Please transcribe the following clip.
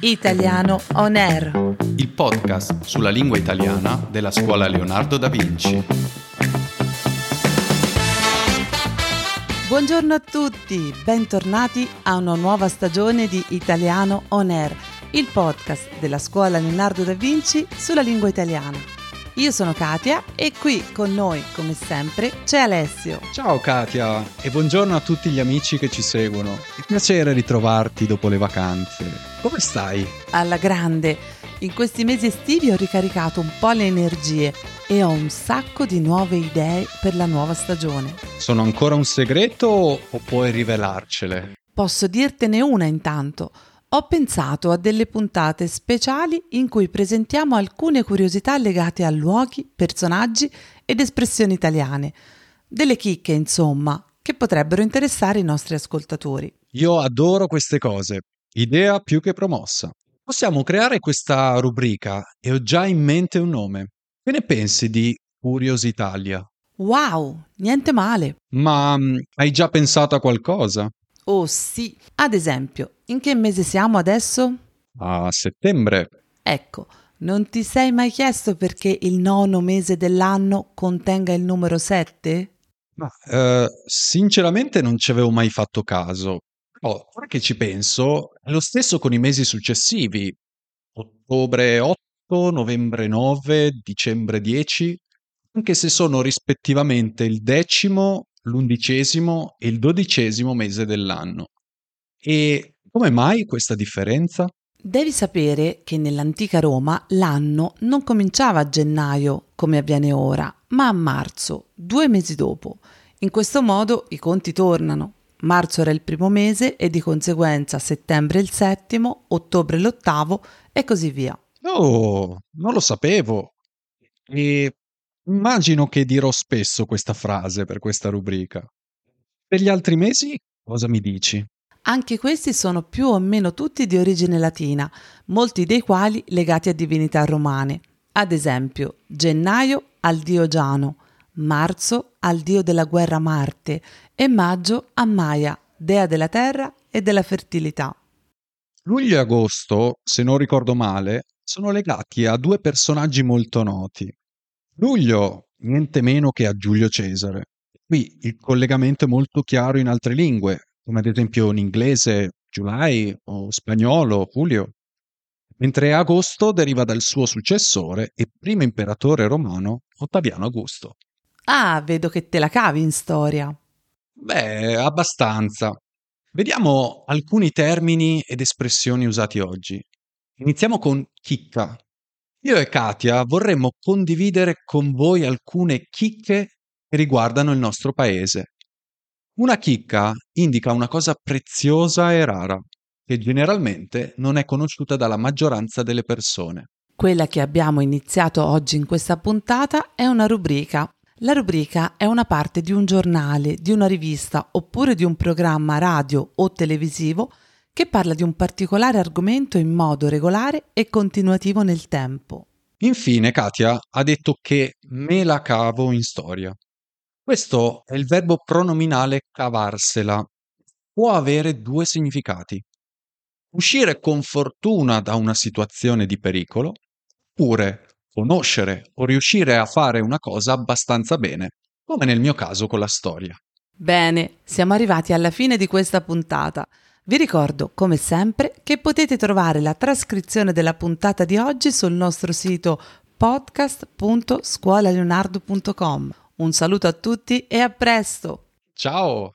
Italiano On Air. il podcast sulla lingua italiana della scuola Leonardo da Vinci. Buongiorno a tutti, bentornati a una nuova stagione di Italiano On Air, il podcast della scuola Leonardo da Vinci sulla lingua italiana. Io sono Katia e qui con noi, come sempre, c'è Alessio. Ciao Katia e buongiorno a tutti gli amici che ci seguono. È piacere ritrovarti dopo le vacanze. Come stai? Alla grande, in questi mesi estivi ho ricaricato un po' le energie e ho un sacco di nuove idee per la nuova stagione. Sono ancora un segreto o puoi rivelarcele? Posso dirtene una intanto. Ho pensato a delle puntate speciali in cui presentiamo alcune curiosità legate a luoghi, personaggi ed espressioni italiane. Delle chicche, insomma, che potrebbero interessare i nostri ascoltatori. Io adoro queste cose. Idea più che promossa. Possiamo creare questa rubrica e ho già in mente un nome. Che ne pensi di Curiositalia? Wow, niente male. Ma mm, hai già pensato a qualcosa? Oh sì, ad esempio, in che mese siamo adesso? A settembre. Ecco, non ti sei mai chiesto perché il nono mese dell'anno contenga il numero 7? Ma eh, sinceramente non ci avevo mai fatto caso. Però ora che ci penso, è lo stesso con i mesi successivi. Ottobre 8, novembre 9, dicembre 10, anche se sono rispettivamente il decimo, l'undicesimo e il dodicesimo mese dell'anno. E come mai questa differenza? Devi sapere che nell'antica Roma l'anno non cominciava a gennaio, come avviene ora, ma a marzo, due mesi dopo. In questo modo i conti tornano. Marzo era il primo mese e di conseguenza settembre il settimo, ottobre l'ottavo e così via. Oh, non lo sapevo. E immagino che dirò spesso questa frase per questa rubrica. Per gli altri mesi, cosa mi dici? Anche questi sono più o meno tutti di origine latina, molti dei quali legati a divinità romane. Ad esempio, gennaio al dio Giano, marzo al dio della guerra Marte e maggio a Maia, dea della terra e della fertilità. Luglio e agosto, se non ricordo male, sono legati a due personaggi molto noti. Luglio, niente meno che a Giulio Cesare. Qui il collegamento è molto chiaro in altre lingue, come ad esempio in inglese July o spagnolo Julio, mentre agosto deriva dal suo successore e primo imperatore romano Ottaviano Augusto. Ah, vedo che te la cavi in storia. Beh, abbastanza. Vediamo alcuni termini ed espressioni usati oggi. Iniziamo con chicca. Io e Katia vorremmo condividere con voi alcune chicche che riguardano il nostro paese. Una chicca indica una cosa preziosa e rara, che generalmente non è conosciuta dalla maggioranza delle persone. Quella che abbiamo iniziato oggi in questa puntata è una rubrica. La rubrica è una parte di un giornale, di una rivista oppure di un programma radio o televisivo che parla di un particolare argomento in modo regolare e continuativo nel tempo. Infine, Katia ha detto che me la cavo in storia. Questo è il verbo pronominale cavarsela. Può avere due significati. Uscire con fortuna da una situazione di pericolo, oppure conoscere o riuscire a fare una cosa abbastanza bene, come nel mio caso con la storia. Bene, siamo arrivati alla fine di questa puntata. Vi ricordo, come sempre, che potete trovare la trascrizione della puntata di oggi sul nostro sito podcast.scuolaleonardo.com. Un saluto a tutti e a presto! Ciao!